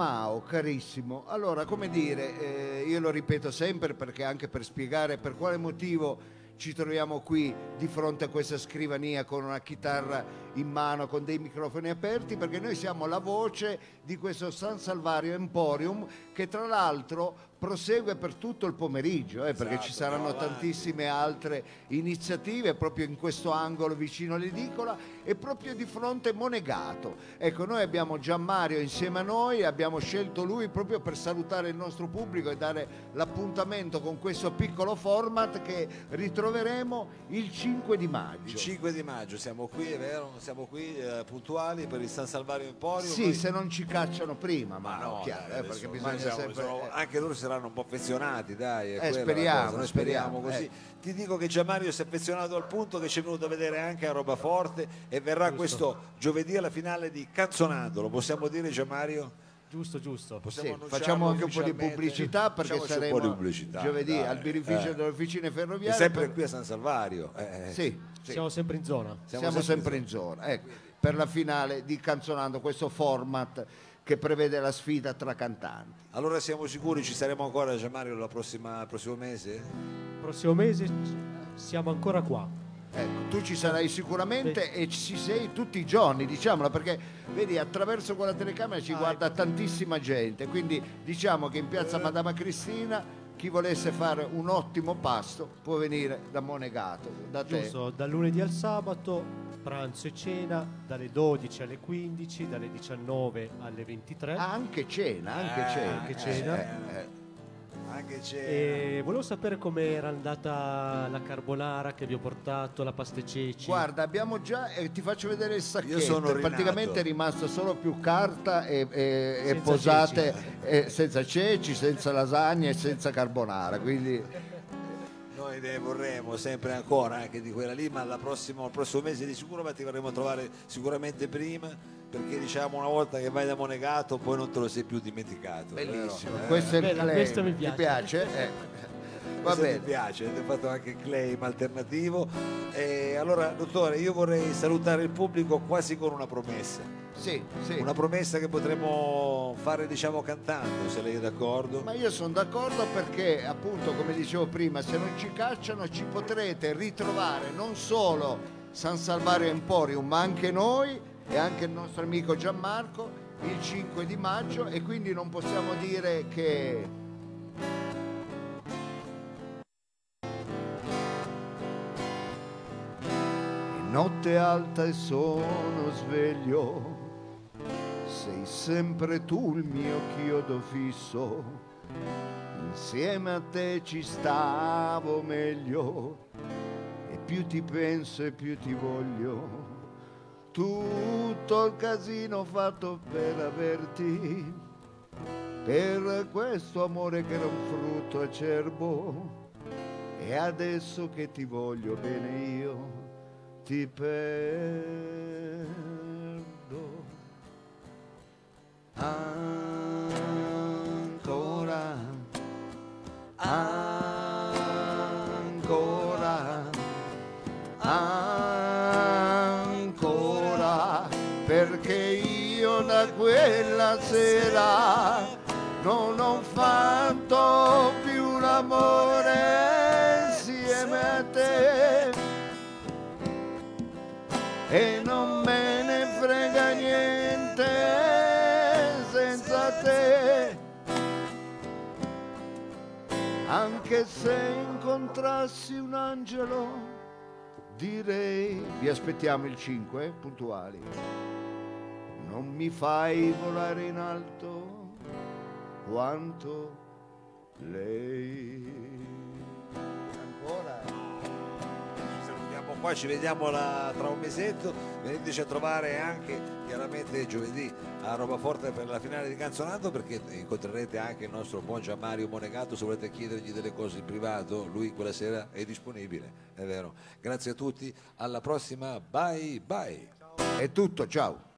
Mao, carissimo, allora come dire, eh, io lo ripeto sempre perché anche per spiegare per quale motivo ci troviamo qui di fronte a questa scrivania con una chitarra in mano, con dei microfoni aperti, perché noi siamo la voce di questo San Salvario Emporium che tra l'altro prosegue per tutto il pomeriggio, eh, perché Esatto, ci saranno tantissime altre iniziative proprio in questo angolo vicino all'edicola e proprio di fronte Monegato. Ecco, noi abbiamo Gianmario insieme a noi, abbiamo scelto lui proprio per salutare il nostro pubblico e dare l'appuntamento con questo piccolo format che ritroveremo il 5 di maggio. Il 5 di maggio siamo qui, è vero? Siamo qui eh, puntuali per il San Salvario Emporium. Sì, Noi- se non ci cacciano prima, ma, Ma no, chiaro, dai, eh, perché bisogna siamo- sempre... sono- eh. anche loro saranno un po' affezionati, dai. è Eh, speriamo, noi speriamo speriamo, così. eh. Ti dico che Gianmario si è affezionato al punto che ci è venuto a vedere anche a Roba Forte e verrà questo giovedì alla finale di Canzonando. Lo possiamo dire Gianmario? Giusto, giusto. Possiamo Sì, facciamo anche un po' di pubblicità perché saremo un po' di pubblicità, giovedì dai, al birrificio eh. delle officine E ferroviarie. sempre per- qui a San Salvario. eh, eh. Sì, sì. Siamo sempre in zona. siamo, sempre in zona. Ecco, per la finale di Canzonando, questo format che prevede la sfida tra cantanti. Allora siamo sicuri ci saremo ancora Gianmario la prossima, il prossimo mese? Prossimo mese siamo ancora qua. Ecco, tu ci sarai sicuramente e ci sei tutti i giorni, diciamolo, perché vedi attraverso quella telecamera ci guarda tantissima gente, quindi diciamo che in piazza Madama Cristina chi volesse fare un ottimo pasto può venire da Monegato, da te. Giusto, dal lunedì al sabato, pranzo e cena, dalle 12 alle 15, dalle 19 alle 23. Ah, anche cena, anche Eh, cena. anche Eh, cena. eh, eh. E volevo sapere come era andata la carbonara che vi ho portato, la pasta e ceci. Guarda, abbiamo già, eh, ti faccio vedere il sacchetto, Io sono rinato. praticamente è rimasto solo più carta e, e- e posate eh, senza ceci, senza lasagne e senza carbonara, quindi Noi ne vorremmo sempre ancora anche di quella lì, ma la prossima- il prossimo mese di sicuro ma ti verremo a trovare sicuramente prima, perché diciamo una volta che vai da Monegato poi non te lo sei più dimenticato. bellissimo. Eh, questo è il Bene, questo mi Ti piace. piace? Eh. Va bene. mi piace, avete fatto anche claim alternativo. E allora, dottore, io vorrei salutare il pubblico quasi con una promessa. Sì, sì. Una promessa che potremmo fare, diciamo, cantando, se lei è d'accordo. Ma io sono d'accordo perché, appunto, come dicevo prima, se non ci cacciano ci potrete ritrovare non solo San Salvario Emporium, ma anche noi e anche il nostro amico Gianmarco il 5 di maggio e quindi non possiamo dire che notte alta e sono sveglio. Sei sempre tu il mio chiodo fisso, insieme a te ci stavo meglio, e più ti penso e più ti voglio. Tutto il casino fatto per averti, per questo amore che era un frutto acerbo, e adesso che ti voglio bene io, ti perdo. Ancora, ancora, ancora, perché io da quella sera non ho fatto più l'amore e non me ne frega niente senza te. Anche se incontrassi un angelo, direi, vi aspettiamo il 5, puntuali, non mi fai volare in alto quanto lei. Qua, ci vediamo la- tra un mesetto, veniteci a trovare anche chiaramente giovedì a Roma Forte per la finale di Canzonando perché incontrerete anche il nostro buon Gianmario Monegato se volete chiedergli delle cose in privato, lui quella sera è disponibile, è vero. Grazie a tutti, alla prossima, bye bye. È tutto, ciao.